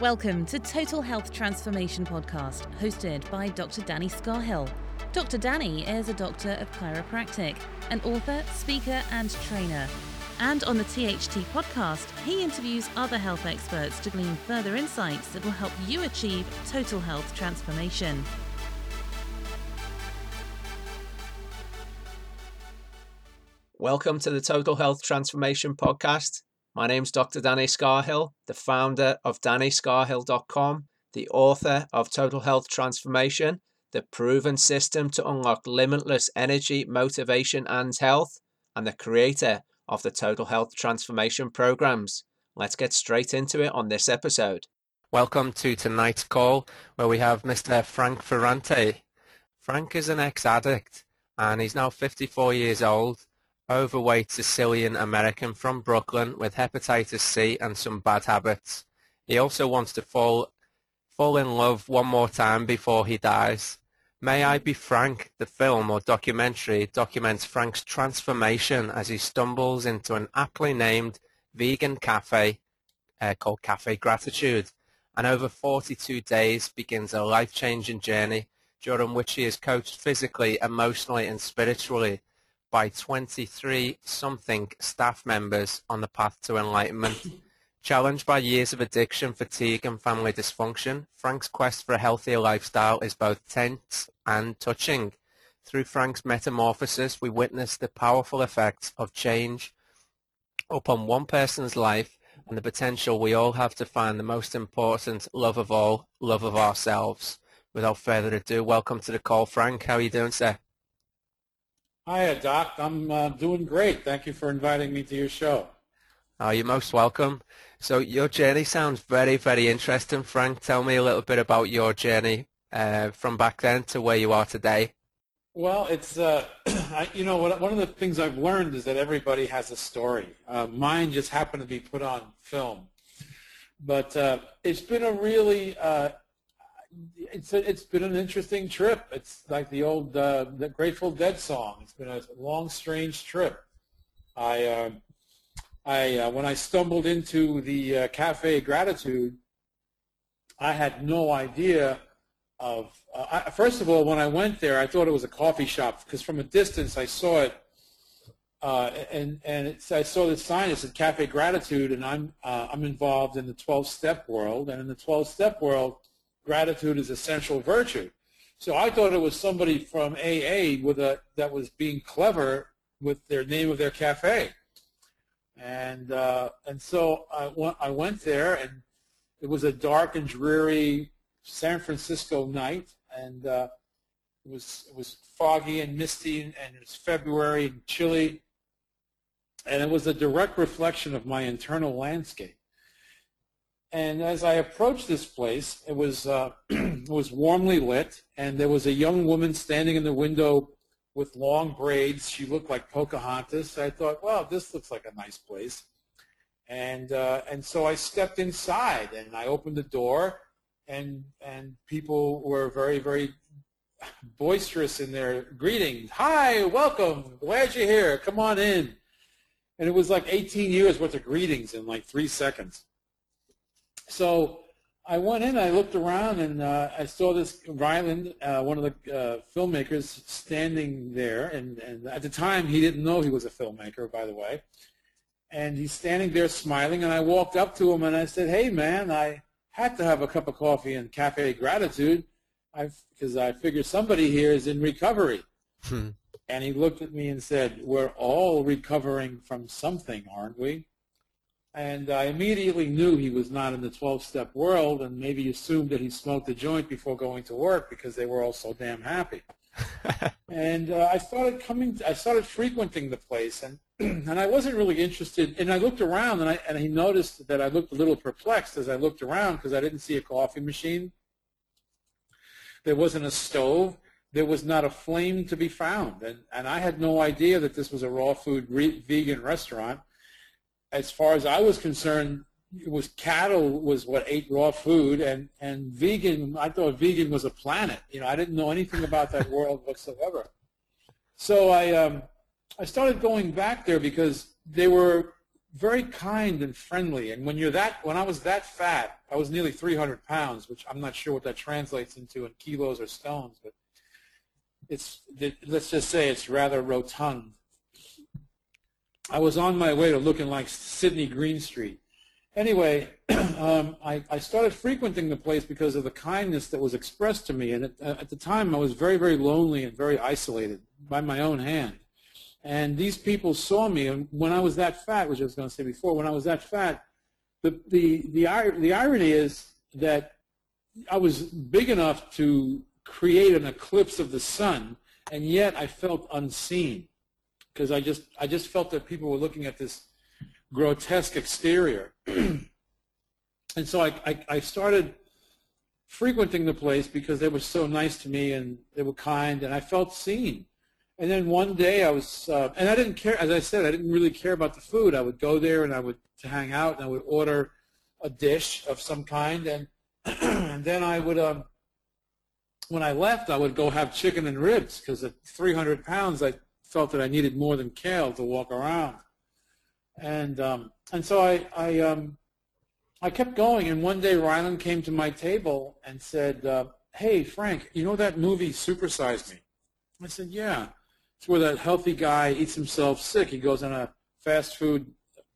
Welcome to Total Health Transformation Podcast, hosted by Dr. Danny Scarhill. Dr. Danny is a doctor of chiropractic, an author, speaker, and trainer. And on the THT podcast, he interviews other health experts to glean further insights that will help you achieve total health transformation. Welcome to the Total Health Transformation Podcast. My name's Dr. Danny Scarhill, the founder of DannyScarhill.com, the author of Total Health Transformation, the proven system to unlock limitless energy, motivation, and health, and the creator of the Total Health Transformation programs. Let's get straight into it on this episode. Welcome to tonight's call, where we have Mr. Frank Ferrante. Frank is an ex-addict, and he's now 54 years old overweight Sicilian American from Brooklyn with hepatitis C and some bad habits. He also wants to fall fall in love one more time before he dies. May I Be Frank, the film or documentary, documents Frank's transformation as he stumbles into an aptly named vegan cafe uh, called Cafe Gratitude and over 42 days begins a life-changing journey during which he is coached physically, emotionally and spiritually by 23 something staff members on the path to enlightenment. Challenged by years of addiction, fatigue and family dysfunction, Frank's quest for a healthier lifestyle is both tense and touching. Through Frank's metamorphosis, we witness the powerful effects of change upon one person's life and the potential we all have to find the most important love of all, love of ourselves. Without further ado, welcome to the call, Frank. How are you doing, sir? Hi, Doc. I'm uh, doing great. Thank you for inviting me to your show. Oh, you're most welcome. So your journey sounds very, very interesting, Frank. Tell me a little bit about your journey uh, from back then to where you are today. Well, it's uh, I, you know one of the things I've learned is that everybody has a story. Uh, mine just happened to be put on film, but uh, it's been a really uh, it's a, it's been an interesting trip. It's like the old uh, the Grateful Dead song. It's been a long, strange trip. I uh, I uh, when I stumbled into the uh, Cafe Gratitude, I had no idea of. Uh, I, first of all, when I went there, I thought it was a coffee shop because from a distance I saw it. Uh, and and I saw the sign. It said Cafe Gratitude, and I'm I'm involved in the 12-step world. And in the 12-step world, gratitude is essential virtue. So I thought it was somebody from AA with a that was being clever with their name of their cafe, and uh, and so I went I went there and it was a dark and dreary San Francisco night, and uh, it was it was foggy and misty, and, and it was February and chilly, and it was a direct reflection of my internal landscape. And as I approached this place, it was uh, it was warmly lit, and there was a young woman standing in the window with long braids. She looked like Pocahontas. I thought, well, this looks like a nice place. And uh, and so I stepped inside, and I opened the door, and and people were very very boisterous in their greetings. Hi, welcome. Glad you're here. Come on in. And it was like 18 years worth of greetings in like three seconds. So I went in, I looked around, and uh, I saw this Ryland, uh, one of the uh, filmmakers, standing there. And, and at the time, he didn't know he was a filmmaker, by the way. And he's standing there smiling, and I walked up to him and I said, hey, man, I had to have a cup of coffee in Cafe Gratitude because I figured somebody here is in recovery. Hmm. And he looked at me and said, we're all recovering from something, aren't we? And I immediately knew he was not in the 12-step world and maybe assumed that he smoked a joint before going to work because they were all so damn happy. and uh, I started coming, I started frequenting the place and, and I wasn't really interested. And I looked around and, I, and he noticed that I looked a little perplexed as I looked around because I didn't see a coffee machine. There wasn't a stove. There was not a flame to be found. And, and I had no idea that this was a raw food re- vegan restaurant as far as I was concerned, it was cattle was what ate raw food, and and vegan. I thought vegan was a planet. You know, I didn't know anything about that world whatsoever. So I um, I started going back there because they were very kind and friendly. And when you're that, when I was that fat, I was nearly 300 pounds, which I'm not sure what that translates into in kilos or stones, but it's let's just say it's rather rotund. I was on my way to looking like Sidney Greenstreet. Anyway, um, I, I, started frequenting the place because of the kindness that was expressed to me. And at, at, the time, I was very, very lonely and very isolated by my own hand. And these people saw me, and when I was that fat, which I was going to say before, when I was that fat, the, the, the, the irony is that I was big enough to create an eclipse of the sun, and yet I felt unseen because I just I just felt that people were looking at this grotesque exterior, and so I, I, I started frequenting the place because they were so nice to me and they were kind, and I felt seen. And then one day I was, uh, and I didn't care, as I said, I didn't really care about the food. I would go there and I would hang out and I would order a dish of some kind, and and then I would um, when I left, I would go have chicken and ribs because at 300 pounds, I felt that I needed more than kale to walk around. And um, and so I I, um, I kept going. And one day, Ryland came to my table and said, uh, "Hey, Frank, you know that movie Supersize Me?" I said, "Yeah." It's where that healthy guy eats himself sick. He goes on a fast food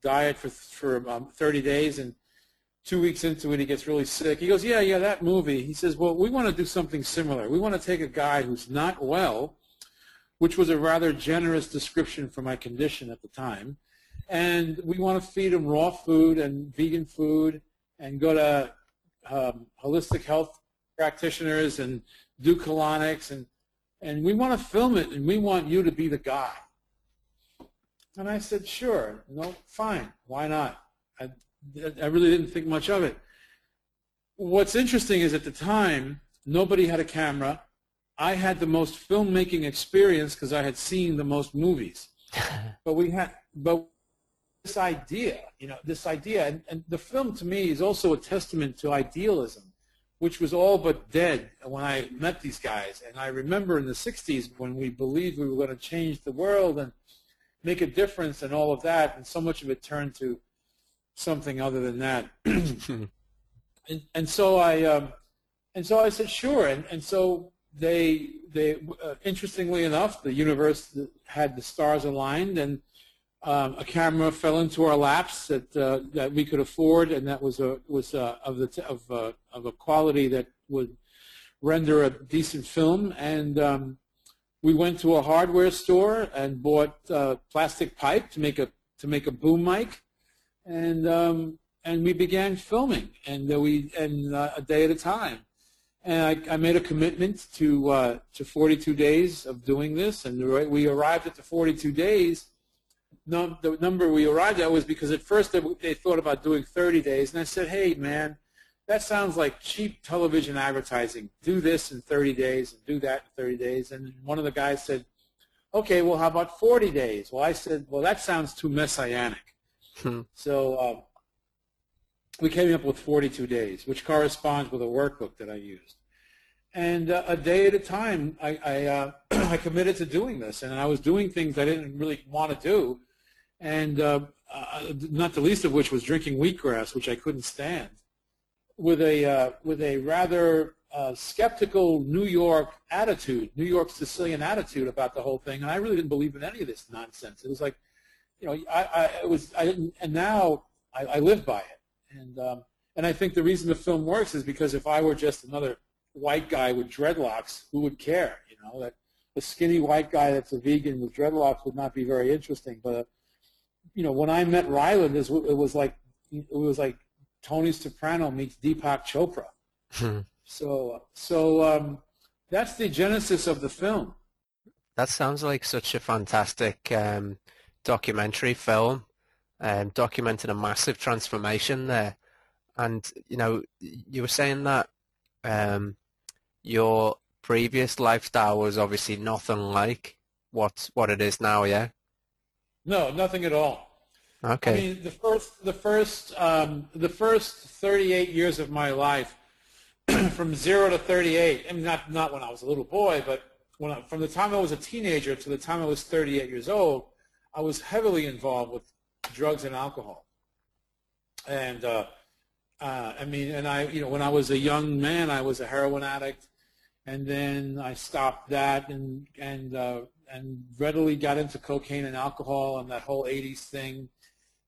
diet for for um, 30 days and two weeks into it, he gets really sick. He goes, yeah, yeah, that movie. He says, well, we want to do something similar. We want to take a guy who's not well, which was a rather generous description for my condition at the time, and we want to feed him raw food and vegan food and go to um, holistic health practitioners and do colonics and and we want to film it and we want you to be the guy. And I said, sure, no, fine, why not? I, I really didn't think much of it. What's interesting is at the time, nobody had a camera. I had the most filmmaking experience because I had seen the most movies. but we had, but this idea, you know, this idea, and, and the film to me is also a testament to idealism, which was all but dead when I met these guys. And I remember in the 60s when we believed we were going to change the world and make a difference and all of that, and so much of it turned to something other than that. and, and so I um, and so I said sure, and and so they they uh, interestingly enough, the universe had the stars aligned, and um, a camera fell into our laps that uh, that we could afford, and that was a was uh, of the t- of uh, of a quality that would render a decent film, and um, we went to a hardware store and bought uh, plastic pipe to make a to make a boom mic, and um, and we began filming, and we and uh, a day at a time. And I, I made a commitment to uh, to 42 days of doing this, and we arrived at the 42 days. The number we arrived at was because at first they, they thought about doing 30 days, and I said, "Hey, man, that sounds like cheap television advertising. Do this in 30 days and do that in 30 days." And one of the guys said, "Okay, well, how about 40 days?" Well, I said, "Well, that sounds too messianic." Hmm. So uh, we came up with 42 days, which corresponds with a workbook that I used. And uh, a day at a time, I, I, uh, I, committed to doing this, and I was doing things I didn't really want to do, and uh, uh, not the least of which was drinking wheatgrass, which I couldn't stand, with a uh, with a rather skeptical New York attitude, New York Sicilian attitude about the whole thing, and I really didn't believe in any of this nonsense. It was like you know, I, I it was, I didn't, and now I, I live by it. And, um, and I think the reason the film works is because if I were just another white guy with dreadlocks, who would care? You know, that a skinny white guy that's a vegan with dreadlocks would not be very interesting. But, uh, you know, when I met Ryland, it was like, it was like Tony Soprano meets Deepak Chopra. Hmm. so, so um, that's the genesis of the film. That sounds like such a fantastic um, documentary film, um, documenting a massive transformation there. And you know, you were saying that um, your previous lifestyle was obviously nothing like what what it is now, yeah. No, nothing at all. Okay. I mean, the first the first um, the first 38 years of my life, from zero to 38. I mean, not not when I was a little boy, but when I, from the time I was a teenager to the time I was 38 years old, I was heavily involved with drugs and alcohol. And uh, uh, I mean, and I, you know, when I was a young man, I was a heroin addict, and then I stopped that and and uh, and readily got into cocaine and alcohol and that whole '80s thing.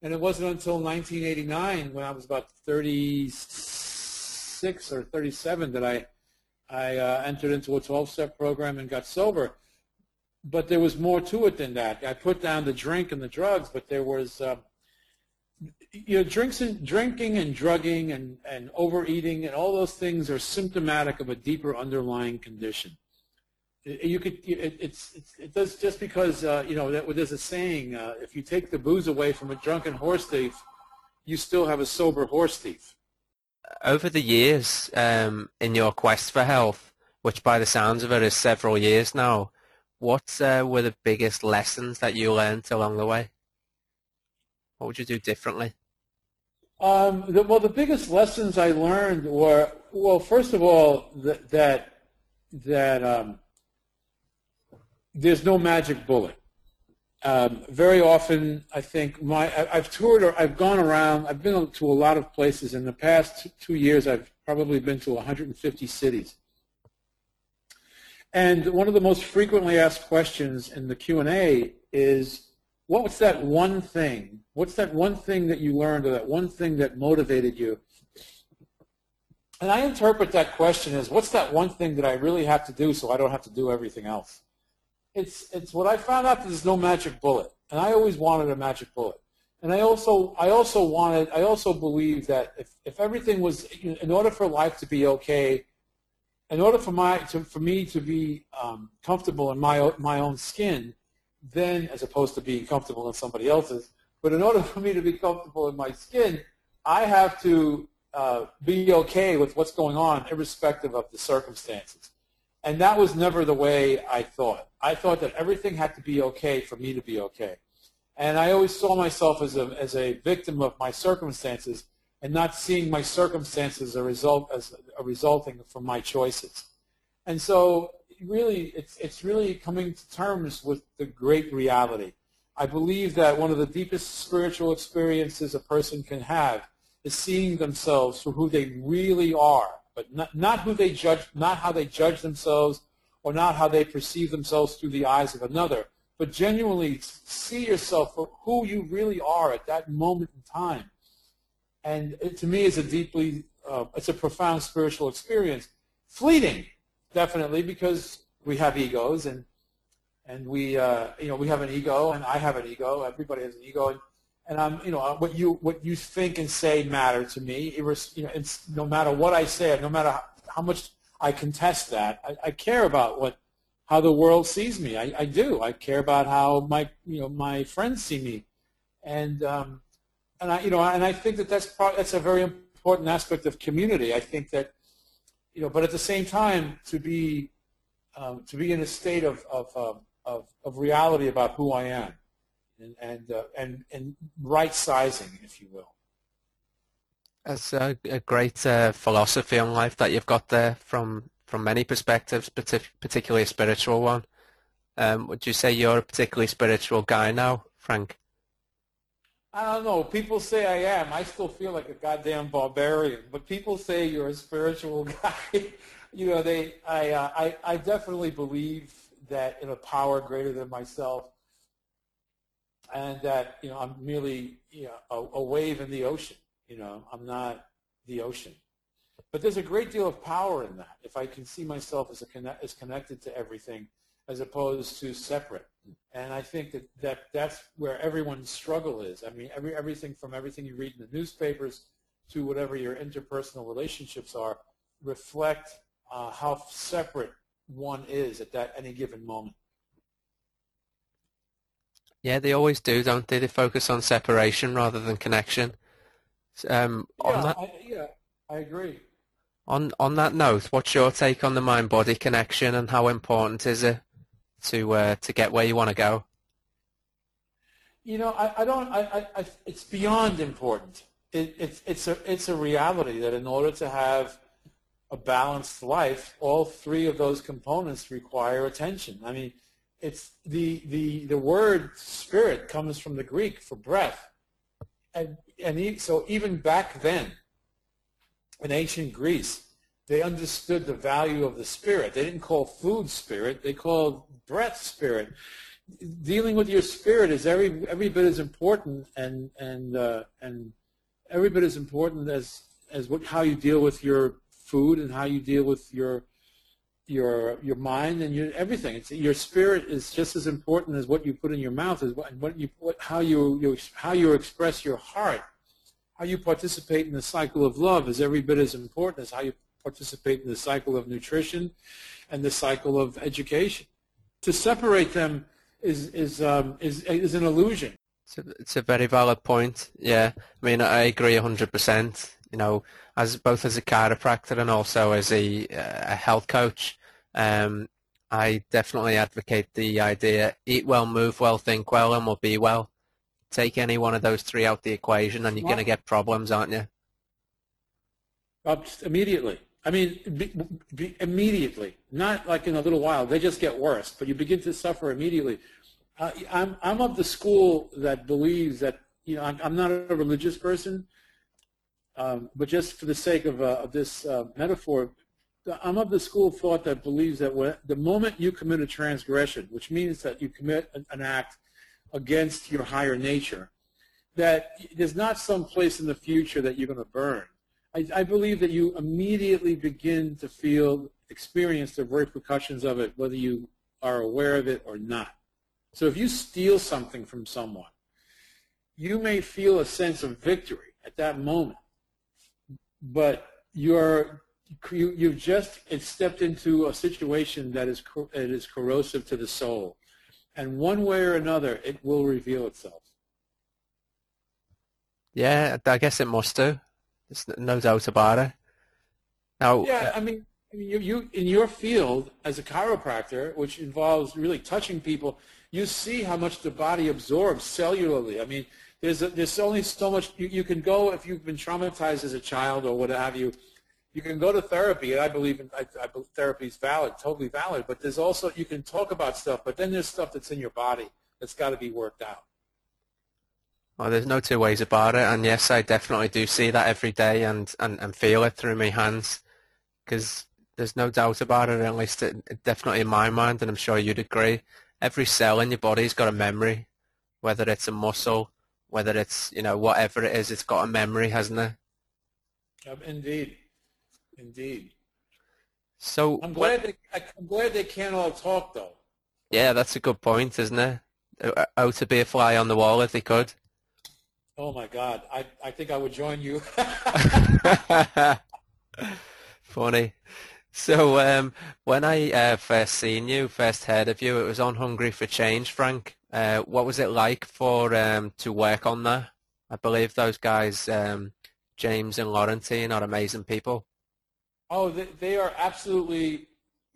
And it wasn't until 1989, when I was about 36 or 37, that I I uh, entered into a 12-step program and got sober. But there was more to it than that. I put down the drink and the drugs, but there was, uh, you know, drinks and, drinking and drugging and, and overeating and all those things are symptomatic of a deeper underlying condition. You could, it, it's, it does just because, uh, you know, that, there's a saying, uh, if you take the booze away from a drunken horse thief, you still have a sober horse thief over the years um, in your quest for health, which by the sounds of it is several years now, what uh, were the biggest lessons that you learned along the way? What would you do differently? Um, the, well, the biggest lessons I learned were, well, first of all, that that, that um, there's no magic bullet. Um, very often, I think my I, have toured or I've gone around. I've been to a lot of places. In the past two years, I've probably been to 150 cities. And one of the most frequently asked questions in the Q&A is, what's that one thing? What's that one thing that you learned or that one thing that motivated you? And I interpret that question as, what's that one thing that I really have to do so I don't have to do everything else? it's it's what I found out. That there's no magic bullet, and I always wanted a magic bullet. And I also I also wanted I also believe that if, if everything was in order for life to be okay, in order for my to, for me to be um, comfortable in my my own skin, then as opposed to being comfortable in somebody else's, but in order for me to be comfortable in my skin, I have to uh, be okay with what's going on, irrespective of the circumstances. And that was never the way I thought. I thought that everything had to be okay for me to be okay. And I always saw myself as a, as a victim of my circumstances and not seeing my circumstances as a result as a resulting from my choices. And so really it's it's really coming to terms with the great reality. I believe that one of the deepest spiritual experiences a person can have is seeing themselves for who they really are but not, not who they judge, not how they judge themselves or not how they perceive themselves through the eyes of another, but genuinely see yourself for who you really are at that moment in time. And it, to me, is a deeply, uh, it's a profound spiritual experience. Fleeting, definitely, because we have egos and and we, uh, you know, we have an ego, and I have an ego. Everybody has an ego, and and I'm, you know, what you what you think and say matter to me. It was, you know, it's no matter what I say, no matter how, how much I contest that, I, I, care about what how the world sees me. I, I, do. I care about how my you know my friends see me, and um, and I you know and I think that that's pro- that's a very important aspect of community. I think that you know, but at the same time, to be um, to be in a state of of, um, of of reality about who I am and and uh, and, and right sizing, if you will. That's a, a great uh, philosophy on life that you've got there from from many perspectives, particularly a spiritual one. Um, would you say you're a particularly spiritual guy now, Frank? I don't know. People say I am. I still feel like a goddamn barbarian. But people say you're a spiritual guy. you know, they. I, uh, I. I definitely believe that in a power greater than myself and that you know I'm merely you know a, a, wave in the ocean. You know, I'm not the ocean. But there's a great deal of power in that. If I can see myself as a connect, as connected to everything, as opposed to separate, and I think that, that that's where everyone's struggle is. I mean, every everything from everything you read in the newspapers to whatever your interpersonal relationships are reflect uh, how separate one is at that any given moment. Yeah, they always do, don't they? They focus on separation rather than connection. Um, yeah, on that, I, yeah, I agree. On on that note, what's your take on the mind-body connection and how important is it to uh, to get where you want to go? You know, I, I don't. I, I, it's beyond important. It, it's it's a it's a reality that in order to have a balanced life, all three of those components require attention. I mean, it's the, the, the word spirit comes from the Greek for breath. and and so even back then, in ancient Greece, they understood the value of the spirit. They didn't call food spirit; they called breath spirit. Dealing with your spirit is every every bit as important and and uh, and every bit as important as as what how you deal with your food and how you deal with your your your mind and your everything. It's, your spirit is just as important as what you put in your mouth as what, what you what, how you, you how you express your heart, how you participate in the cycle of love is every bit as important as how you participate in the cycle of nutrition and the cycle of education. To separate them is is um, is is an illusion. It's a, it's a very valid point. Yeah, I mean I agree hundred percent. You know, as both as a chiropractor and also as a, a health coach, um, I definitely advocate the idea: eat well, move well, think well, and we'll be well. Take any one of those three out the equation, and you're going to get problems, aren't you? Up immediately. I mean, be, be, immediately. Not like in a little while. They just get worse, but you begin to suffer immediately. Uh, I'm I'm of the school that believes that you know I'm, I'm not a religious person, um, but just for the sake of, uh, of this uh, metaphor, I'm of the school of thought that believes that when, the moment you commit a transgression, which means that you commit an, an act against your higher nature, that there's not some place in the future that you're going to burn. I, I believe that you immediately begin to feel, experience the repercussions of it, whether you are aware of it or not. So if you steal something from someone, you may feel a sense of victory at that moment, but you're you, you've just stepped into a situation that is it is corrosive to the soul, and one way or another, it will reveal itself. Yeah, I guess it must do. There's no doubt about it. Now, yeah, I mean, I mean, you, you in your field as a chiropractor, which involves really touching people, you see how much the body absorbs cellularly. I mean, there's a, there's only so much you, you can go if you've been traumatized as a child or what have you you can go to therapy, and I believe in I, I believe therapy is valid, totally valid. But there's also you can talk about stuff, but then there's stuff that's in your body that's got to be worked out. Well, there's no two ways about it, and yes, I definitely do see that every day and and, and feel it through my hands, because there's no doubt about it. At least it, definitely in my mind, and I'm sure you'd agree. Every cell in your body's got a memory, whether it's a muscle, whether it's you know whatever it is, it's got a memory, hasn't it? Um, indeed. Indeed. So I'm glad they, I'm glad they can't all talk though. Yeah, that's a good point, isn't it? Out to be a fly on the wall if they could. Oh my God, I I think I would join you. Funny. So um, when I uh, first seen you, first heard of you, it was on Hungry for Change, Frank. Uh, what was it like for um, to work on that? I believe those guys, um, James and Laurentine, are amazing people. Oh, they, they are absolutely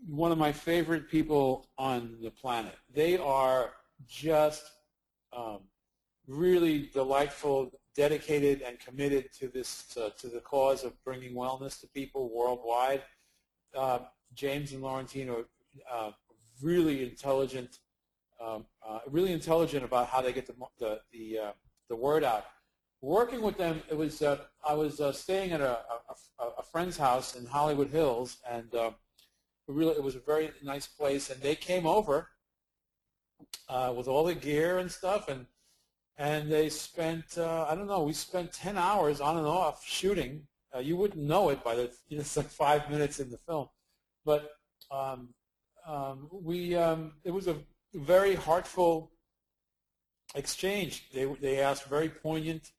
one of my favorite people on the planet. They are just um, really delightful, dedicated, and committed to this uh, to the cause of bringing wellness to people worldwide. Uh, James and Laurentine are uh, really intelligent, um, uh, really intelligent about how they get the the the, uh, the word out working with them, it was uh, I was staying at a, a, a, friend's house in Hollywood Hills, and uh, really it was a very nice place. And they came over with all the gear and stuff, and and they spent uh, I don't know, we spent ten hours on and off shooting. Uh, you wouldn't know it by the you know, it's like five minutes in the film, but um, um, we um, it was a very heartful exchange. They they asked very poignant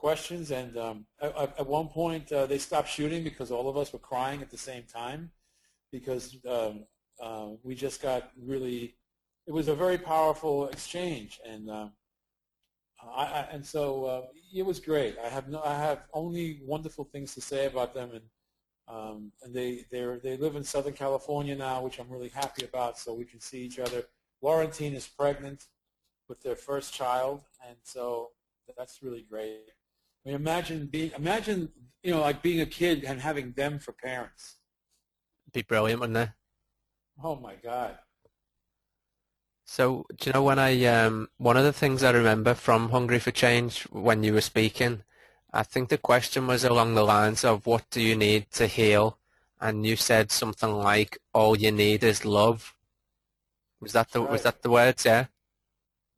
questions. And um, at, at, one point, uh, they stopped shooting because all of us were crying at the same time because um, uh, we just got really. It was a very powerful exchange, and uh, I, I, and so uh, it was great. I have no, I have only wonderful things to say about them, and um, and they they they live in Southern California now, which I'm really happy about. So we can see each other. Laurentine is pregnant with their first child, and so that's really great. I mean, imagine being, imagine, you know, like being a kid and having them for parents. Be brilliant, wouldn't it? Oh my God. So, do you know when I um, one of the things I remember from Hungry for Change when you were speaking, I think the question was along the lines of what do you need to heal, and you said something like all you need is love. Was that the right. was that the words? Yeah.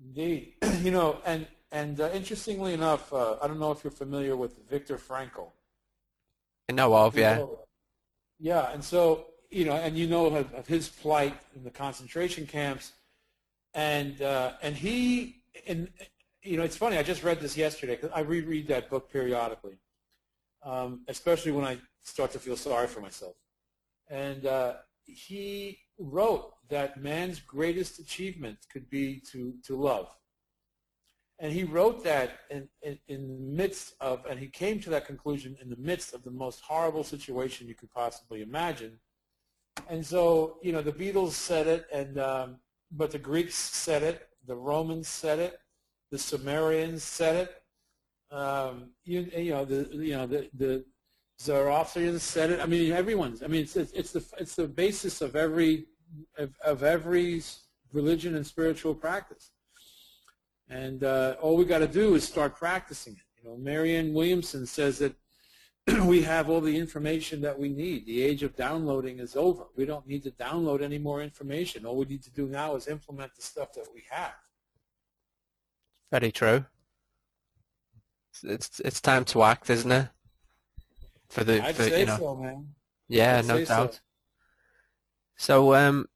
Indeed, you know, and and uh, interestingly enough, uh, I don't know if you're familiar with Viktor Frankl. I know of, yeah. Know, yeah, and so you know, and you know of, of his plight in the concentration camps and uh, and he and you know it's funny. I just read this yesterday because I reread that book periodically, um, especially when I start to feel sorry for myself. And uh, he wrote that man's greatest achievement could be to to love. And he wrote that in, in, in the midst of, and he came to that conclusion in the midst of the most horrible situation you could possibly imagine. And so, you know, the Beatles said it, and um, but the Greeks said it, the Romans said it, the Sumerians said it. Um, you, you know the you know the the Zoroastrians said it. I mean everyone's. I mean it's it's the it's the basis of every of, of every religion and spiritual practice. And uh, all we got to do is start practicing it. You know, Marianne Williamson says that we have all the information that we need. The age of downloading is over. We don't need to download any more information. All we need to do now is implement the stuff that we have. Very true. It's it's time to act, isn't it? For the I'd for, say you know, so, man. Yeah, I'd no doubt. So. so, um,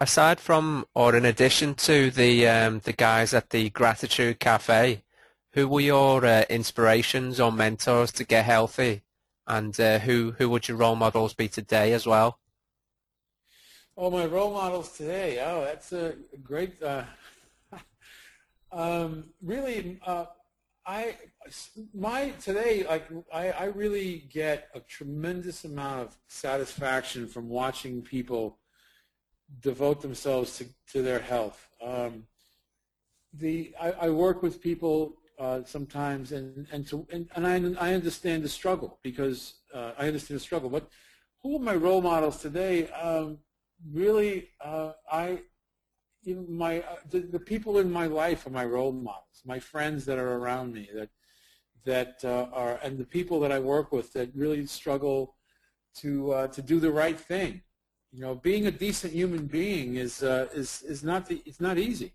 aside from or in addition to the um, the guys at the Gratitude Cafe, who were your uh, inspirations or mentors to get healthy, and uh, who who would your role models be today as well? Oh, my role models today. Oh, that's a great. Uh, um, really, uh, I my today like I, I really get a tremendous amount of satisfaction from watching people devote themselves to, to their health. Um, the I, I, work with people uh, sometimes, and and to and, and I I understand the struggle because uh, I understand the struggle. But who are my role models today? Um, really, uh, I you my uh, the, the, people in my life are my role models. My friends that are around me that that uh, are and the people that I work with that really struggle to uh, to do the right thing. You know, being a decent human being is is is not the it's not easy,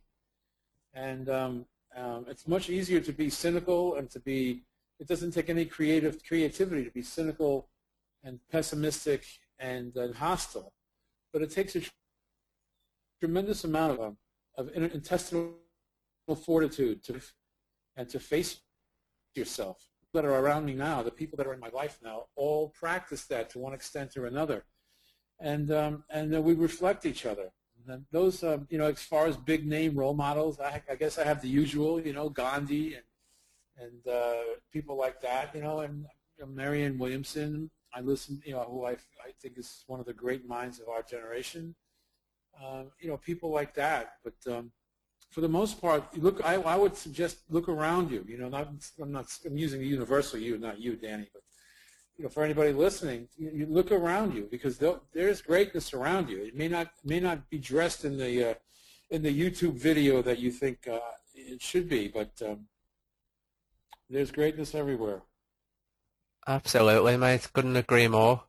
and um, um, it's much easier to be cynical and to be, it doesn't take any creative creativity to be cynical and pessimistic and, and hostile. But it takes a tremendous amount of, um, of intestinal fortitude to, and to face yourself. That are around me now, the people that are in my life now, all practice that to one extent or another. And, um, and we reflect each other. Those, um, you know, as far as big name role models, I, I guess I have the usual, you know, Gandhi and and uh, people like that, you know, and you Marianne Williamson. I listen, you know, who I, I think is one of the great minds of our generation. Um, you know, people like that. But um, for the most part, look, I, I would suggest look around you. You know, not, I'm not, I'm using the universal you, not you, Danny, but you know, for anybody listening, you, you look around you because there's greatness around you. It may not may not be dressed in the uh, in the YouTube video that you think uh, it should be, but um, there's greatness everywhere. Absolutely, mate. Couldn't agree more.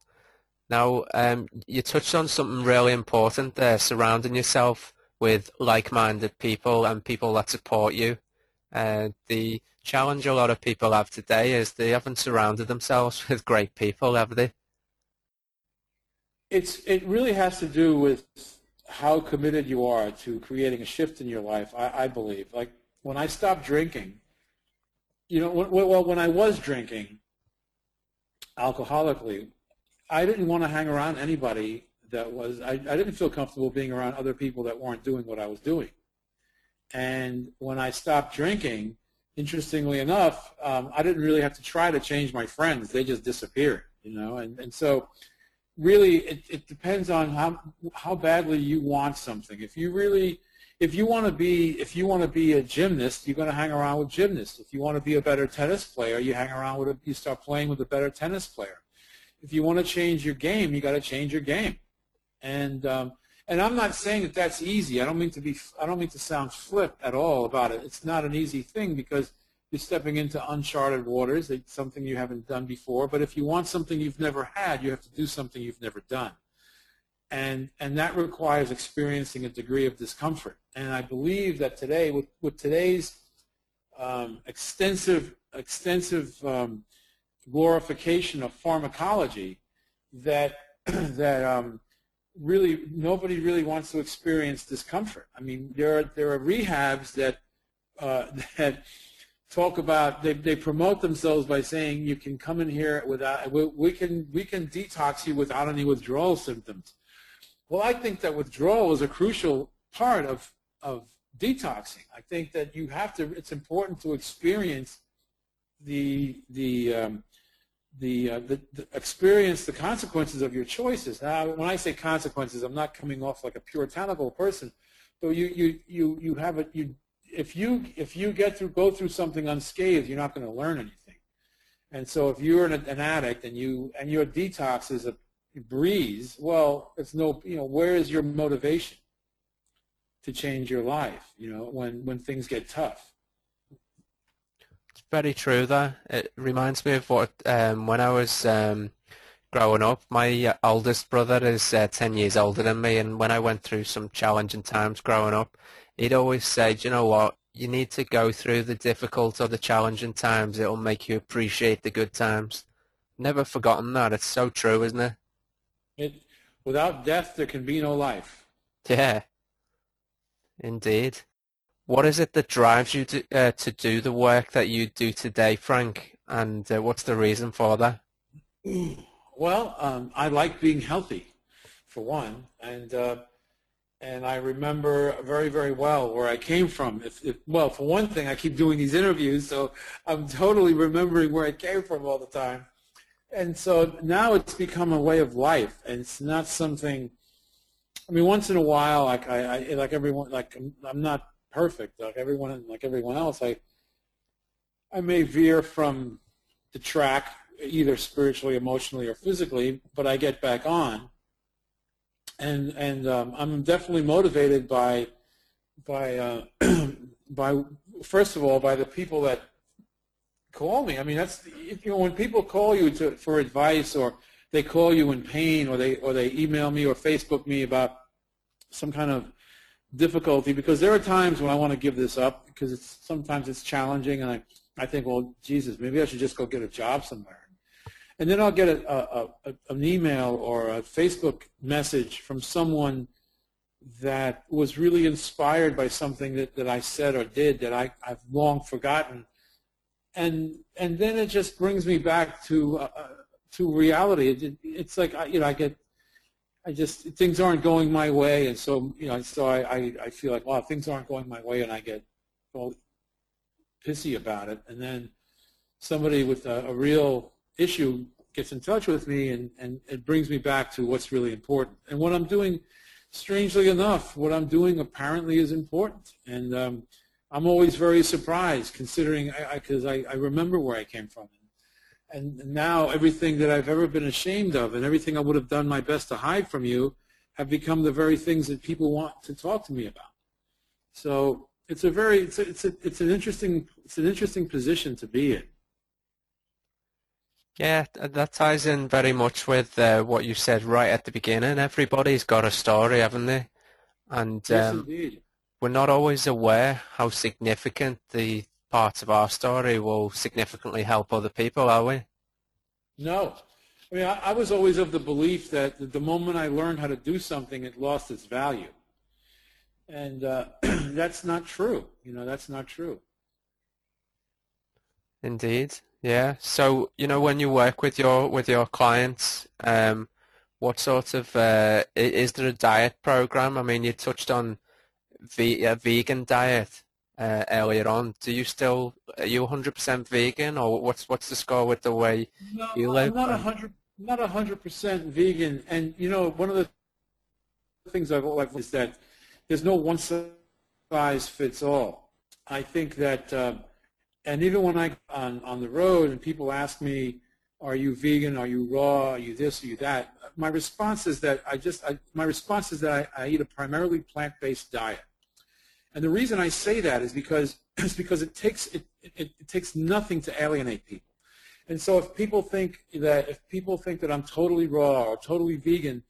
Now, um, you touched on something really important there, surrounding yourself with like-minded people and people that support you. Uh, the challenge a lot of people have today is they haven't surrounded themselves with great people, have they? It's it really has to do with how committed you are to creating a shift in your life. I, I believe. Like when I stopped drinking, you know, when, well, when I was drinking alcoholically, I didn't want to hang around anybody that was. I, I didn't feel comfortable being around other people that weren't doing what I was doing. And when I stopped drinking, interestingly enough, um, I didn't really have to try to change my friends. They just disappeared, you know. And, and so really it, it depends on how, how badly you want something. If you really, if you want to be, if you want to be a gymnast, you're going to hang around with gymnasts. If you want to be a better tennis player, you hang around with a, you start playing with a better tennis player. If you want to change your game, you got to change your game. And um, and I'm not saying that that's easy. I don't mean to be. I don't mean to sound flip at all about it. It's not an easy thing because you're stepping into uncharted waters. It's something you haven't done before. But if you want something you've never had, you have to do something you've never done, and and that requires experiencing a degree of discomfort. And I believe that today, with with today's um, extensive extensive um, glorification of pharmacology, that that um, really nobody really wants to experience discomfort. I mean, there are there are rehabs that uh, that talk about they, they promote themselves by saying you can come in here without we, we can we can detox you without any withdrawal symptoms. Well, I think that withdrawal is a crucial part of of detoxing. I think that you have to. It's important to experience the the um, the, uh, the, the, experience the consequences of your choices. Now, when I say consequences, I'm not coming off like a puritanical person, but you you you you have it. You if you if you get through go through something unscathed, you're not going to learn anything. And so, if you're an, an addict and you and your detox is a breeze, well, it's no you know where is your motivation to change your life? You know when when things get tough very true there. It reminds me of what um, when I was um, growing up. My oldest brother is uh, ten years older than me, and when I went through some challenging times growing up, he'd always say, "You know what? You need to go through the difficult or the challenging times. It'll make you appreciate the good times." Never forgotten that. It's so true, isn't it? It without death, there can be no life. Yeah, indeed. What is it that drives you to uh, to do the work that you do today, Frank? And uh, what's the reason for that? Well, um, I like being healthy, for one, and uh, and I remember very very well where I came from. If, if, well, for one thing, I keep doing these interviews, so I'm totally remembering where I came from all the time. And so now it's become a way of life, and it's not something. I mean, once in a while, like I, I like everyone, like I'm not perfect. Like everyone, like everyone else, I I may veer from the track either spiritually, emotionally, or physically, but I get back on. And and um, I'm definitely motivated by by uh, by first of all by the people that call me. I mean, that's if you know when people call you to for advice or they call you in pain or they or they email me or Facebook me about some kind of difficulty because there are times when I want to give this up because it's sometimes it's challenging and I, I think, well, Jesus, maybe I should just go get a job somewhere. And then I'll get a, a, a, an email or a Facebook message from someone that was really inspired by something that, that I said or did that I, I've long forgotten. And, and then it just brings me back to, uh, uh to reality. It, it's like, you know, I get I just things aren't going my way, and so you know, so I, I, I feel like wow, things aren't going my way, and I get all pissy about it, and then somebody with a, a real issue gets in touch with me, and and it brings me back to what's really important, and what I'm doing. Strangely enough, what I'm doing apparently is important, and um, I'm always very surprised, considering because I, I, I, I remember where I came from and now everything that I've ever been ashamed of and everything I would have done my best to hide from you have become the very things that people want to talk to me about. So it's a very it's a, it's a, it's an interesting it's an interesting position to be in. Yeah, that ties in very much with uh, what you said right at the beginning. Everybody's got a story, haven't they? And yes, um, we're not always aware how significant the part of our story will significantly help other people, are we? No. I mean, I, I was always of the belief that the moment I learned how to do something, it lost its value. And uh, that's not true. You know, that's not true. Indeed. Yeah. So, you know, when you work with your with your clients, um, what sort of uh, is there a diet program? I mean, you touched on ve- a vegan diet uh, earlier on. Do you still are you 100% vegan, or what's what's the score with the way no, you live? I'm not 100 not 100% vegan, and you know one of the things I've always is that there's no one size fits all. I think that, uh, and even when I on on the road and people ask me, "Are you vegan? Are you raw? Are you this? Are you that?" my response is that I just I, my response is that I, I eat a primarily plant-based diet, and the reason I say that is because because it takes it, it, it takes nothing to alienate people, and so if people think that if people think that I'm totally raw or totally vegan,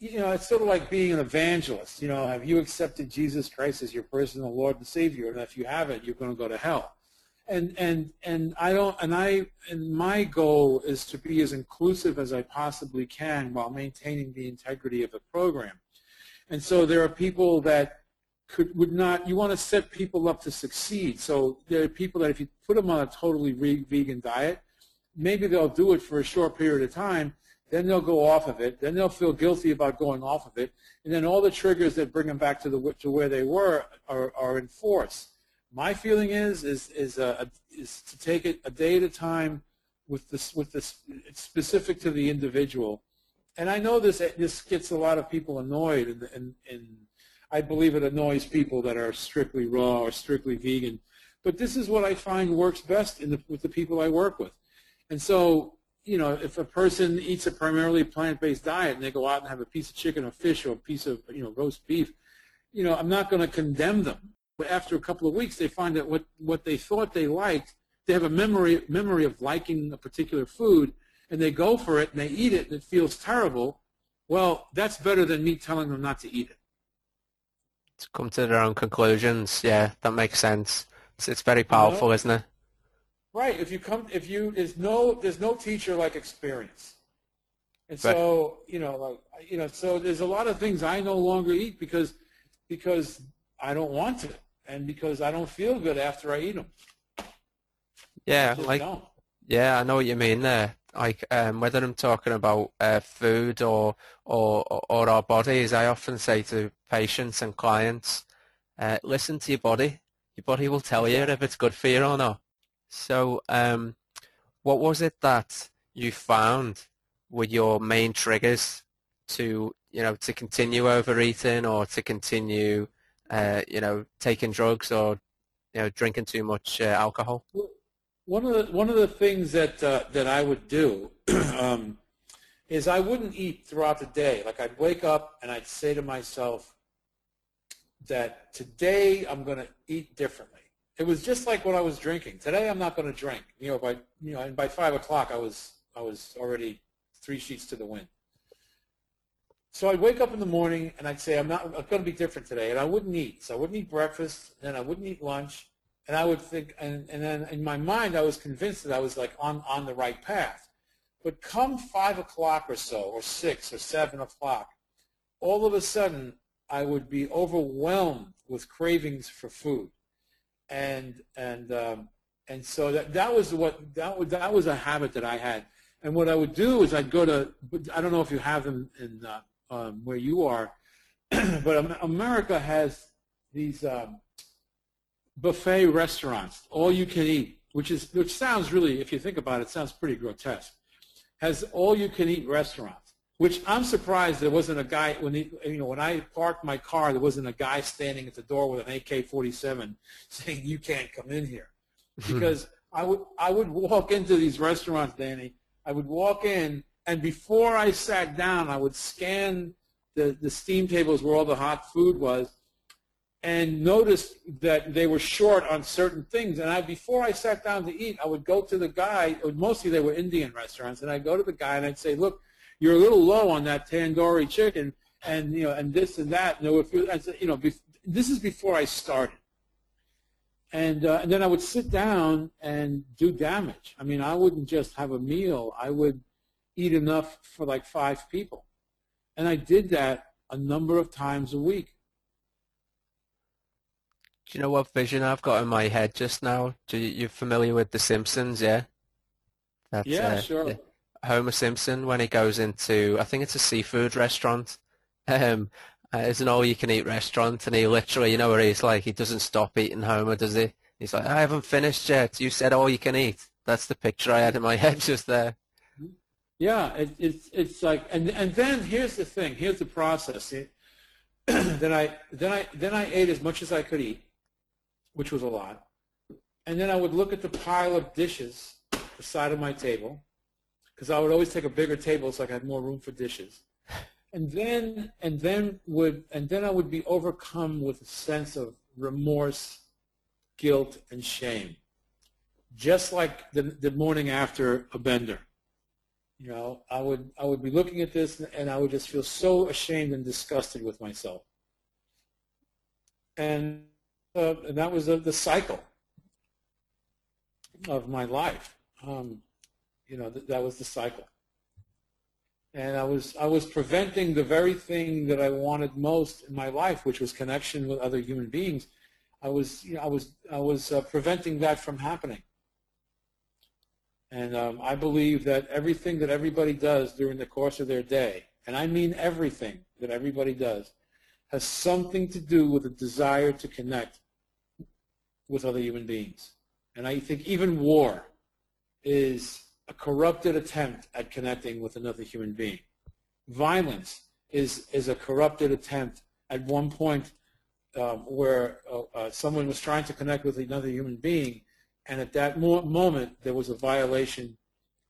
you know, it's sort of like being an evangelist. You know, have you accepted Jesus Christ as your personal Lord and Savior? And if you haven't, you're going to go to hell and and and I don't and I and my goal is to be as inclusive as I possibly can while maintaining the integrity of the program. And so there are people that could would not you want to set people up to succeed. So there are people that if you put them on a totally vegan diet, maybe they'll do it for a short period of time, then they'll go off of it, then they'll feel guilty about going off of it, and then all the triggers that bring them back to the to where they were are, are in force. My feeling is is is uh, is to take it a day at a time with this with this it's specific to the individual. And I know this this gets a lot of people annoyed, and, and, and I believe it annoys people that are strictly raw or strictly vegan. But this is what I find works best the, with the people I work with. And so, you know, if a person eats a primarily plant-based diet and they go out and have a piece of chicken or fish or a piece of, you know, roast beef, you know, I'm not going to condemn them But after a couple of weeks, they find that what, what they thought they liked, they have a memory, memory of liking a particular food, and they go for it and they eat it and it feels terrible. Well, that's better than me telling them not to eat it. To come to their own conclusions, yeah, that makes sense. It's, it's very powerful, you know? isn't it? Right. If you come, if you, there's no, there's no teacher like experience. And so, you know, like, you know, so there's a lot of things I no longer eat because, because I don't want to, and because I don't feel good after I eat them. Yeah, like don't. yeah, I know what you mean there. Like um, whether I'm talking about uh, food or, or or our bodies, I often say to patients and clients, uh, listen to your body. Your body will tell you if it's good for you or not. So, um, what was it that you found were your main triggers to you know to continue overeating or to continue uh, you know, taking drugs or you know, drinking too much uh, alcohol? One of the one of the things that uh, that I would do um, is I wouldn't eat throughout the day. Like I'd wake up and I'd say to myself that today I'm going to eat differently. It was just like when I was drinking. Today I'm not going to drink. You know, by you know, and by five o'clock I was I was already three sheets to the wind. So I'd wake up in the morning and I'd say, I'm not, I'm going to be different today. And I wouldn't eat. So I wouldn't eat breakfast, and I wouldn't eat lunch. And I would think, and, and then in my mind, I was convinced that I was like on, on the right path. But come 5 o'clock or so, or 6 or 7 o'clock, all of a sudden, I would be overwhelmed with cravings for food. And, and, um, and so that, that was what, that, was, that was a habit that I had. And what I would do is I'd go to, I don't know if you have them in, uh, um, where you are, but America has these um, buffet restaurants, all you can eat, which is which sounds really, if you think about it, sounds pretty grotesque. Has all you can eat restaurants, which I'm surprised there wasn't a guy when he, you know when I parked my car, there wasn't a guy standing at the door with an AK-47 saying you can't come in here, hmm. because I would I would walk into these restaurants, Danny. I would walk in and before I sat down, I would scan the, the steam tables where all the hot food was and notice that they were short on certain things. And I, before I sat down to eat, I would go to the guy, mostly they were Indian restaurants, and I'd go to the guy and I'd say, look, you're a little low on that tandoori chicken and, you know, and this and that. And if you, said, you know, this is before I started. And, uh, and then I would sit down and do damage. I mean, I wouldn't just have a meal. I would eat enough for like five people. And I did that a number of times a week. Do you know what vision I've got in my head just now? Do you, you're familiar with The Simpsons, yeah? That's, yeah, uh, sure. Homer Simpson when he goes into, I think it's a seafood restaurant. Um, uh, it's an all-you-can-eat restaurant, and he literally, you know, where he's like, he doesn't stop eating Homer, does he? He's like, I haven't finished yet. You said all you can eat. That's the picture I had in my head just there. Yeah, it, it's it's like, and and then here's the thing. Here's the process. Then I then I then I ate as much as I could eat, which was a lot, and then I would look at the pile of dishes beside of my table, because I would always take a bigger table so I had more room for dishes. And then, and then would, and then I would be overcome with a sense of remorse, guilt, and shame, just like the, the morning after a bender. You know, I would, I would be looking at this and I would just feel so ashamed and disgusted with myself. And, uh, and that was the, the cycle of my life. Um, you know, th- that was the cycle. And I was, I was preventing the very thing that I wanted most in my life, which was connection with other human beings. I was, you know, I was, I was uh, preventing that from happening. And um, I believe that everything that everybody does during the course of their day, and I mean everything that everybody does, has something to do with a desire to connect with other human beings. And I think even war is a corrupted attempt at connecting with another human being. Violence is, is a corrupted attempt at one point um, where uh, uh, someone was trying to connect with another human being, and at that mo- moment there was a violation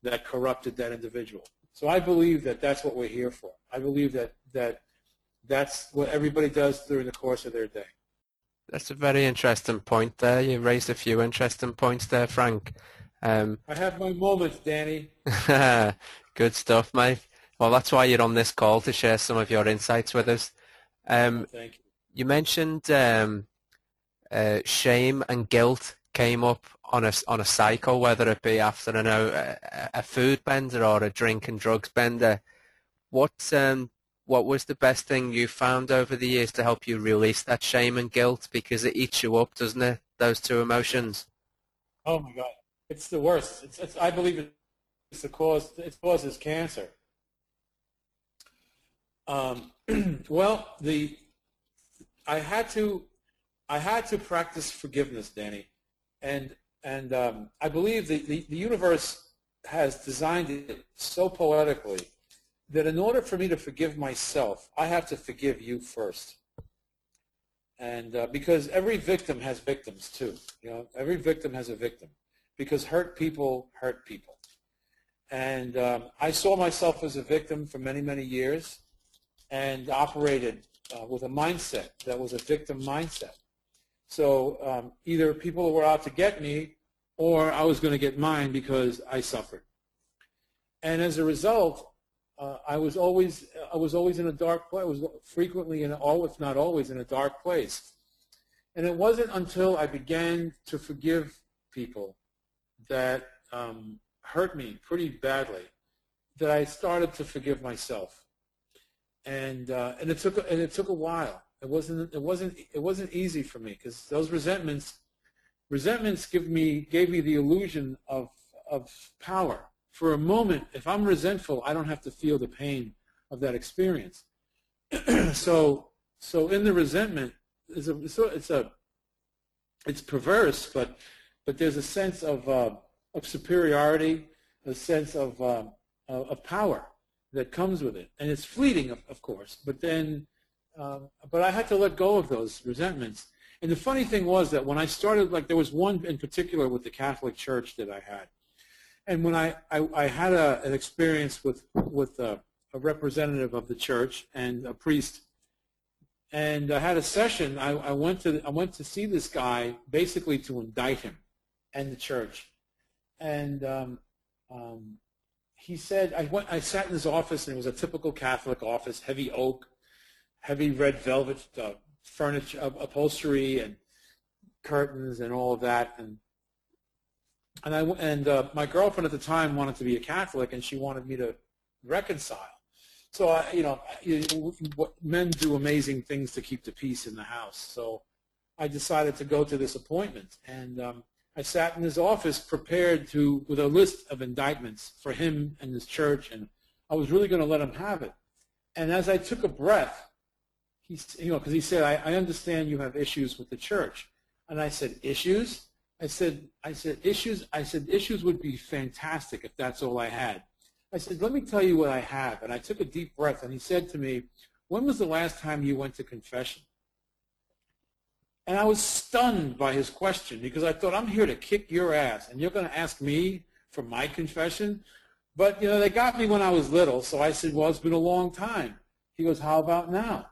that corrupted that individual. So I believe that that's what we're here for. I believe that, that that's what everybody does during the course of their day. That's a very interesting point there. You raised a few interesting points there, Frank. Um, I have my moments, Danny. good stuff, mate. Well, that's why you're on this call to share some of your insights with us. Um, thank you. You mentioned um, uh, shame and guilt came up on a on a cycle, whether it be after you know, a, a food bender or a drink and drugs bender. What um, what was the best thing you found over the years to help you release that shame and guilt? Because it eats you up, doesn't it? Those two emotions. Oh my God, it's the worst. It's, it's I believe it's the cause. It causes cancer. Um, well, the I had to I had to practice forgiveness, Danny, and and um, I believe the, the, the universe has designed it so poetically that in order for me to forgive myself, I have to forgive you first. And uh, because every victim has victims too, you know, every victim has a victim because hurt people hurt people. And um, I saw myself as a victim for many, many years and operated uh, with a mindset that was a victim mindset. So um, either people were out to get me or I was going to get mine because I suffered. And as a result, uh, I was always I was always in a dark place. I was frequently in all, if not always, in a dark place. And it wasn't until I began to forgive people that um, hurt me pretty badly that I started to forgive myself. And uh, and it took and it took a while. It wasn't it wasn't it wasn't easy for me because those resentments resentments give me gave me the illusion of of power for a moment, if I'm resentful, I don't have to feel the pain of that experience. so, so in the resentment, it's a, it's a, it's perverse, but, but there's a sense of, uh, of superiority, a sense of, uh, of power that comes with it, and it's fleeting, of, of course. But then, uh, but I had to let go of those resentments. And the funny thing was that when I started, like there was one in particular with the Catholic Church that I had and when I, I, I had a, an experience with, with a, a, representative of the church and a priest, and I had a session, I, I, went to, I went to see this guy basically to indict him and the church. And um, um, he said, I, went, I sat in his office, and it was a typical Catholic office, heavy oak, heavy red velvet uh, furniture, upholstery, and curtains and all of that. And and I and uh, my girlfriend at the time wanted to be a Catholic, and she wanted me to reconcile. So I, you know, men do amazing things to keep the peace in the house. So I decided to go to this appointment, and um, I sat in his office prepared to with a list of indictments for him and his church, and I was really going to let him have it. And as I took a breath, he, you know, because he said, I, I understand you have issues with the church, and I said, issues? I said, I said, issues, I said, issues would be fantastic if that's all I had. I said, let me tell you what I have. And I took a deep breath and he said to me, when was the last time you went to confession? And I was stunned by his question because I thought, I'm here to kick your ass and you're going to ask me for my confession? But, you know, they got me when I was little, so I said, well, it's been a long time. He goes, how about now?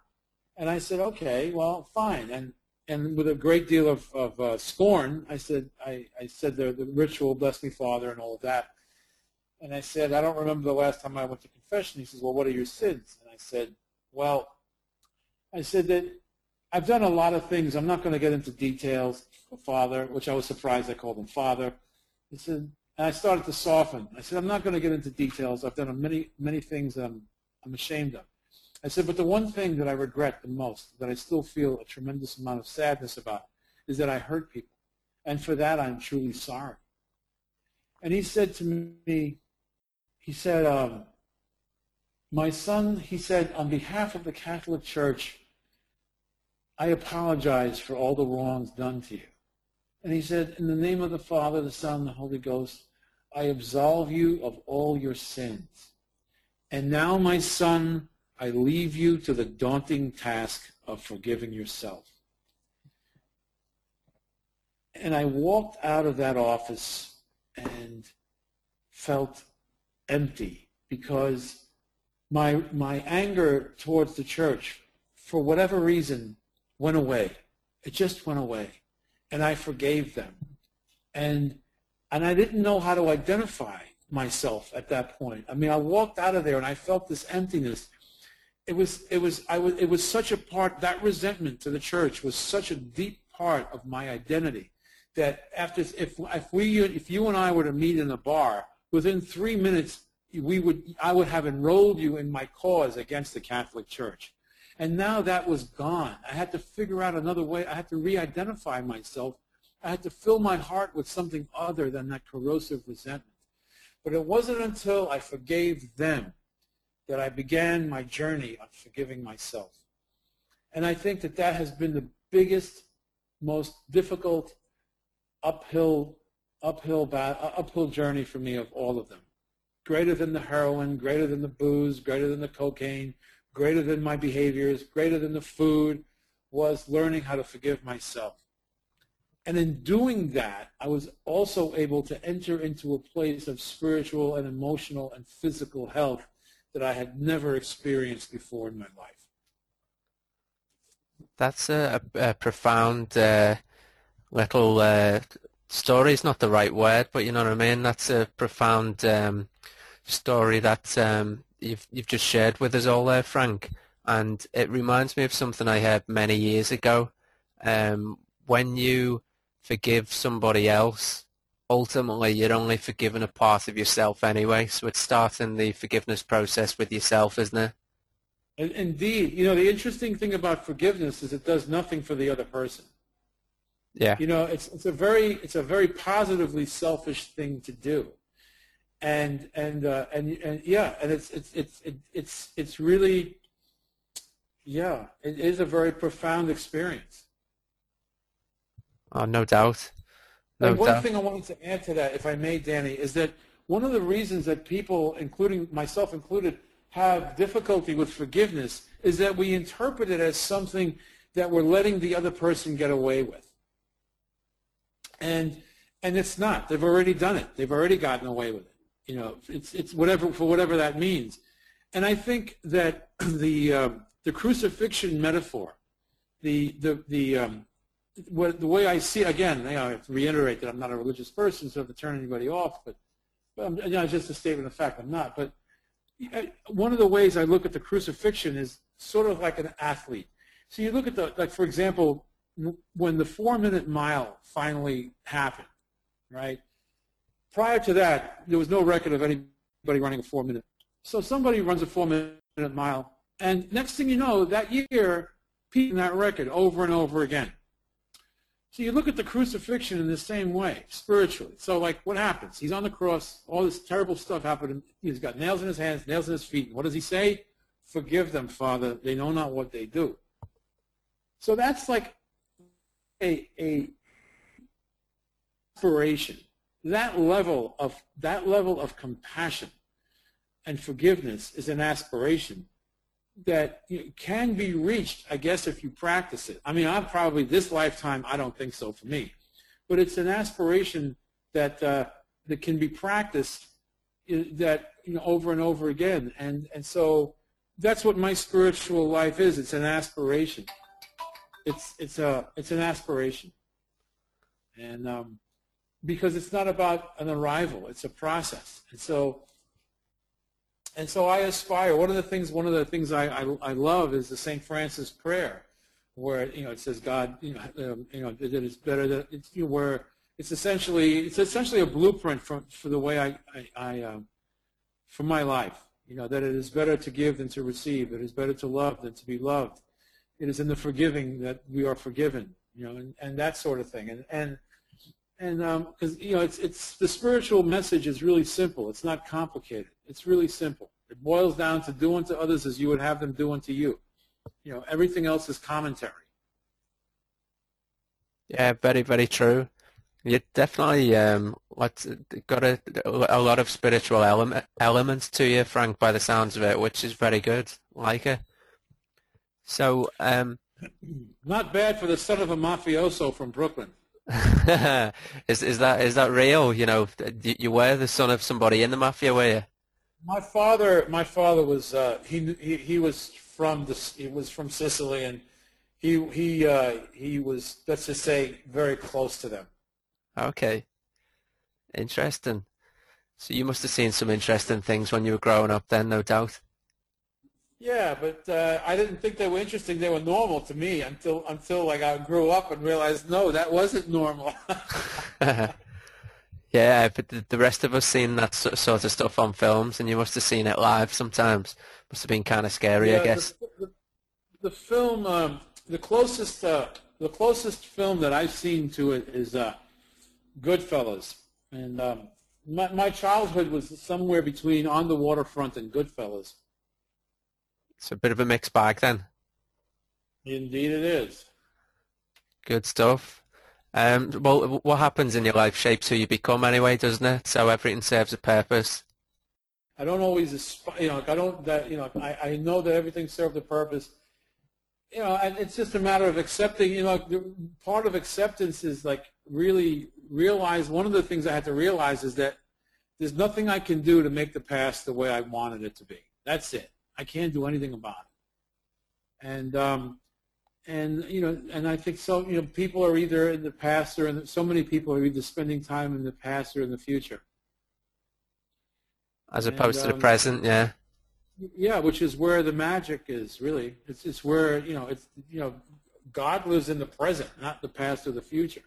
And I said, okay, well, fine. And and with a great deal of, of uh, scorn, I said, I, I said the, the ritual, bless me, Father, and all of that. And I said, I don't remember the last time I went to confession. He says, well, what are your sins? And I said, well, I said that I've done a lot of things. I'm not going to get into details, Father, which I was surprised I called him Father. He said, and I started to soften. I said, I'm not going to get into details. I've done many, many things I'm, I'm ashamed of. I said, but the one thing that I regret the most, that I still feel a tremendous amount of sadness about, is that I hurt people. And for that, I'm truly sorry. And he said to me, he said, um, my son, he said, on behalf of the Catholic Church, I apologize for all the wrongs done to you. And he said, in the name of the Father, the Son, and the Holy Ghost, I absolve you of all your sins. And now, my son, I leave you to the daunting task of forgiving yourself. And I walked out of that office and felt empty because my, my anger towards the church, for whatever reason, went away. It just went away. And I forgave them. And, and I didn't know how to identify myself at that point. I mean, I walked out of there and I felt this emptiness it was it was I was it was such a part that resentment to the church was such a deep part of my identity that after if if we if you and I were to meet in a bar within three minutes we would I would have enrolled you in my cause against the Catholic Church. And now that was gone. I had to figure out another way. I had to re-identify myself. I had to fill my heart with something other than that corrosive resentment. But it wasn't until I forgave them that I began my journey of forgiving myself. And I think that that has been the biggest, most difficult uphill, uphill, uh, uphill journey for me of all of them. Greater than the heroin, greater than the booze, greater than the cocaine, greater than my behaviors, greater than the food, was learning how to forgive myself. And in doing that, I was also able to enter into a place of spiritual and emotional and physical health that I had never experienced before in my life. That's a, a profound uh, little uh, story. Is not the right word, but you know what I mean. That's a profound um, story that um, you've you've just shared with us all there, Frank. And it reminds me of something I heard many years ago. Um, when you forgive somebody else, ultimately you're only forgiving a part of yourself anyway. So it's starting the forgiveness process with yourself, isn't it? Indeed. You know, the interesting thing about forgiveness is it does nothing for the other person. Yeah. You know, it's it's a very it's a very positively selfish thing to do. And and uh, and and yeah, and it's it's it's it's it's really yeah, it is a very profound experience. Oh, no doubt. No one thing I wanted to add to that, if I may, Danny, is that one of the reasons that people, including myself included, have difficulty with forgiveness is that we interpret it as something that we're letting the other person get away with. And and it's not. They've already done it. They've already gotten away with it. You know, it's it's whatever for whatever that means. And I think that the uh, the crucifixion metaphor, the the the um, the way I see again, you know, I have to reiterate that I'm not a religious person, so to turn anybody off, but, but I'm, you know, just a statement of fact, I'm not. But eh, one of the ways I look at the crucifixion is sort of like an athlete. So you look at the, like for example, when the four-minute mile finally happened, right? Prior to that, there was no record of anybody running a four-minute. So somebody runs a four-minute mile, and next thing you know, that year, beating that record over and over again. So you look at the crucifixion in the same way, spiritually. So like what happens? He's on the cross, all this terrible stuff happened. He's got nails in his hands, nails in his feet. What does he say? Forgive them, Father. They know not what they do. So that's like a, a inspiration. That level of that level of compassion and forgiveness is an aspiration that can be reached, I guess, if you practice it. I mean, I'm probably this lifetime. I don't think so for me, but it's an aspiration that uh, that can be practiced that you know over and over again, and and so that's what my spiritual life is. It's an aspiration. It's it's a it's an aspiration, and um, because it's not about an arrival, it's a process, and so and so I aspire. One of the things one of the things I I, I love is the Saint Francis prayer, where you know it says God you know um, you know that it's better that it's you know, where it's essentially it's essentially a blueprint for for the way I I, I um, for my life you know, that it is better to give than to receive. It is better to love than to be loved. It is in the forgiving that we are forgiven, you know, and, and that sort of thing. And, and, and because, um, you know, it's, it's, the spiritual message is really simple. It's not complicated. It's really simple. It boils down to do unto others as you would have them do unto you. You know, everything else is commentary. Yeah, very, very true. You definitely um, got a, a lot of spiritual element, elements to you, Frank, by the sounds of it, which is very good. Like it. So, um, not bad for the son of a mafioso from Brooklyn. is is that is that real? You know, you were the son of somebody in the mafia, were you? My father, my father was uh, he, he he was from the he was from Sicily, and he he uh, he was let's just say very close to them. Okay. Interesting. So you must have seen some interesting things when you were growing up then, no doubt. Yeah, but uh, I didn't think they were interesting. They were normal to me until until like I grew up and realized no, that wasn't normal. yeah, but the, rest of us seen that sort of stuff on films, and you must have seen it live sometimes. Must have been kind of scary, yeah, I guess. The, the, the film, um, the closest, uh, the closest film that I've seen to it is uh, Goodfellas, and um, my, my childhood was somewhere between On the Waterfront and Goodfellas. It's a bit of a mixed bag then. Indeed, it is. Good stuff. Um, well, what happens in your life shapes who you become anyway, doesn't it? So everything serves a purpose. I don't always aspire, you know, I don't that, you know, I, I know that everything serves a purpose. You know, and it's just a matter of accepting, you know, part of acceptance is like really realize one of the things I had to realize is that there's nothing I can do to make the past the way I wanted it to be. That's it. I can't do anything about it. And um, and you know, and I think so. You know, people are either in the past or in the, so many people are either spending time in the past or in the future, as opposed and, to the um, present. Yeah. Yeah, which is where the magic is really. It's it's where you know it's you know God lives in the present, not the past or the future.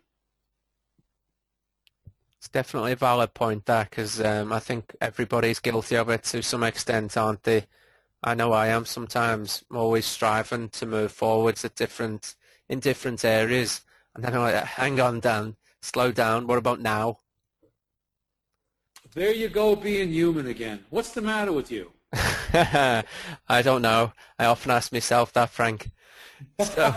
It's definitely a valid point that because um, I think everybody's guilty of it to some extent, aren't they? I know I am sometimes. I'm always striving to move forwards at different in different areas, and then I'm like, hang on, Dan, slow down. What about now? There you go, being human again. What's the matter with you? I don't know. I often ask myself that, Frank. So,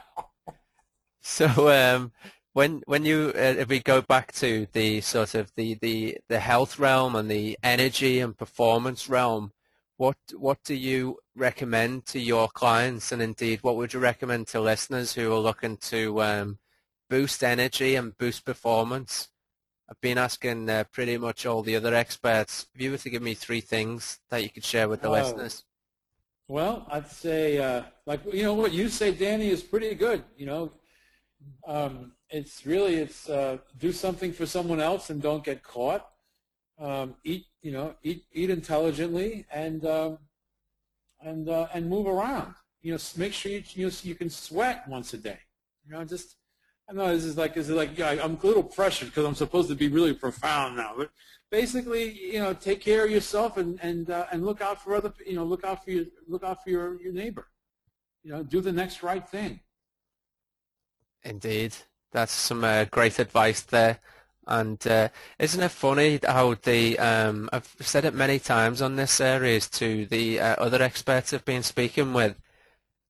so um, when when you uh, if we go back to the sort of the, the the health realm and the energy and performance realm, what what do you recommend to your clients, and indeed, what would you recommend to listeners who are looking to um, boost energy and boost performance? I've been asking uh, pretty much all the other experts. If you were to give me three things that you could share with the oh. listeners. Well, I'd say, uh, like you know, what you say, Danny, is pretty good. You know, um, it's really it's uh, do something for someone else and don't get caught. Um, eat you know eat eat intelligently and um, and uh, and move around. You know, make sure you you, know, you can sweat once a day. You know, just I know this is like this is like yeah, I'm a little pressured because I'm supposed to be really profound now, but basically, you know, take care of yourself and and uh, and look out for other you know look out for your look out for your your neighbor. You know, do the next right thing. Indeed. That's some uh, great advice there. And uh, isn't it funny how the um, I've said it many times on this series to the uh, other experts I've been speaking with.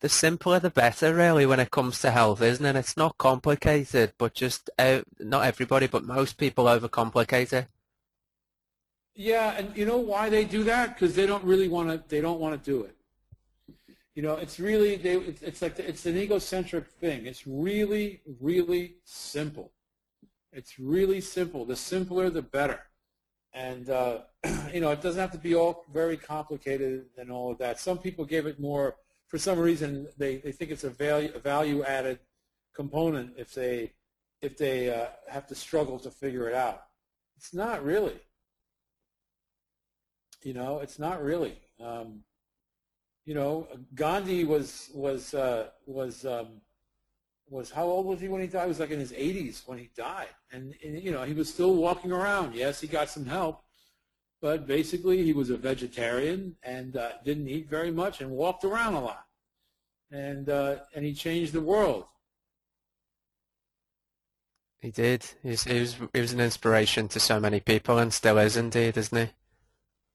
The simpler the better, really, when it comes to health, isn't it? It's not complicated, but just uh, not everybody, but most people overcomplicate it. Yeah, and you know why they do that? Because they don't really want to. They don't want to do it. You know, it's really they, it's like it's an egocentric thing. It's really, really simple. It's really simple. The simpler, the better. and uh, you know, it doesn't have to be all very complicated and all of that. Some people give it more for some reason. They, they think it's a value a value added component if they if they uh, have to struggle to figure it out. It's not really. You know, it's not really. Um, you know, Gandhi was was uh, was um, was how old was he when he died? He was like in his 80s when he died, and, and you know he was still walking around. Yes, he got some help, but basically he was a vegetarian and uh, didn't eat very much and walked around a lot, and uh, and he changed the world. He did. He's, he was he was an inspiration to so many people, and still is indeed, isn't he?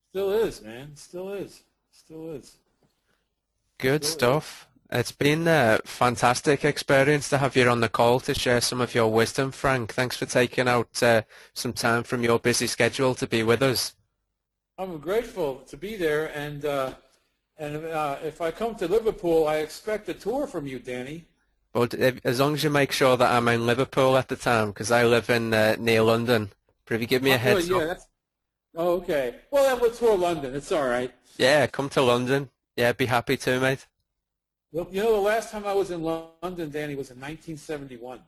Still is, man. Still is. Still is. Good stuff. It's been a fantastic experience to have you on the call to share some of your wisdom, Frank. Thanks for taking out uh, some time from your busy schedule to be with us. I'm grateful to be there, and uh, and uh, if I come to Liverpool, I expect a tour from you, Danny. But as long as you make sure that I'm in Liverpool at the time, because I live in uh, near London. But if you give me a oh, heads yeah, up. Oh, okay. Well, then we'll tour London. It's all right. Yeah, come to London. Yeah, be happy to, mate. Well, you know, the last time I was in London, Danny, was in 1971.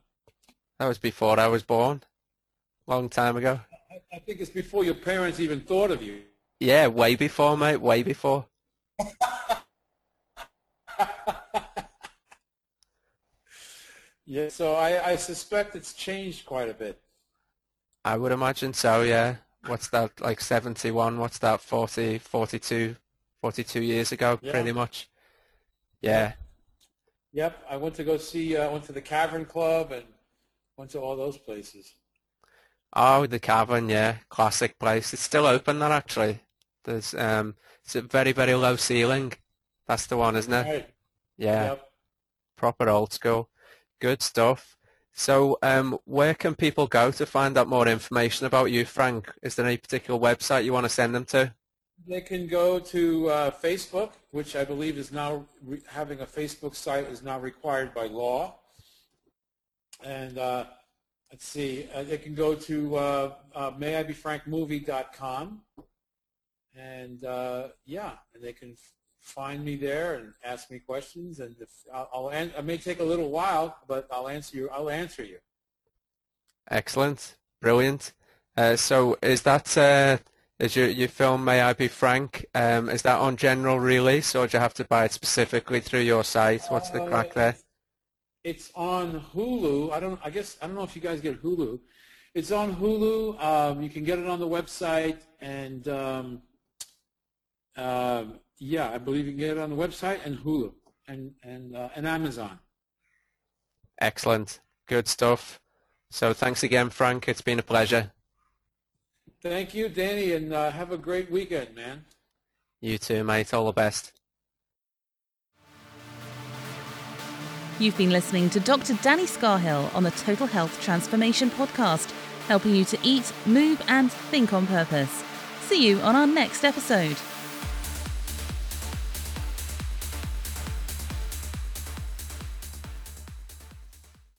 That was before I was born. Long time ago. I, I think it's before your parents even thought of you. Yeah, way before, mate. Way before. yeah, so I, I suspect it's changed quite a bit. I would imagine so, yeah. What's that, like 71? What's that, 40, 42 42 years ago, yeah. pretty much. Yeah. Yep, I went to go see. I uh, went to the Cavern Club and went to all those places. Oh, the Cavern, yeah, classic place. It's still open, that actually. There's um, it's a very very low ceiling. That's the one, isn't it? Right. Yeah. Yep. Proper old school. Good stuff. So, um, where can people go to find out more information about you, Frank? Is there any particular website you want to send them to? They can go to uh, Facebook, which I believe is now having a Facebook site is now required by law. And uh, let's see, uh, they can go to uh, uh, mayibefrankmovie.com. And uh, yeah, and they can find me there and ask me questions. And if I'll, I'll an- it may take a little while, but I'll answer you. I'll answer you. Excellent, brilliant. Uh, so is that uh, is your, your film May I Be Frank, um, is that on general release or do you have to buy it specifically through your site? What's the crack there? It's on Hulu. I don't. I guess I don't know if you guys get Hulu. It's on Hulu. Um, you can get it on the website, and um, uh, yeah, I believe you can get it on the website and Hulu and and uh, and Amazon. Excellent, good stuff. So thanks again, Frank. It's been a pleasure. Thank you, Danny, and uh, have a great weekend, man. You too, mate. All the best. You've been listening to Dr. Danny Scarhill on the Total Health Transformation Podcast, helping you to eat, move, and think on purpose. See you on our next episode.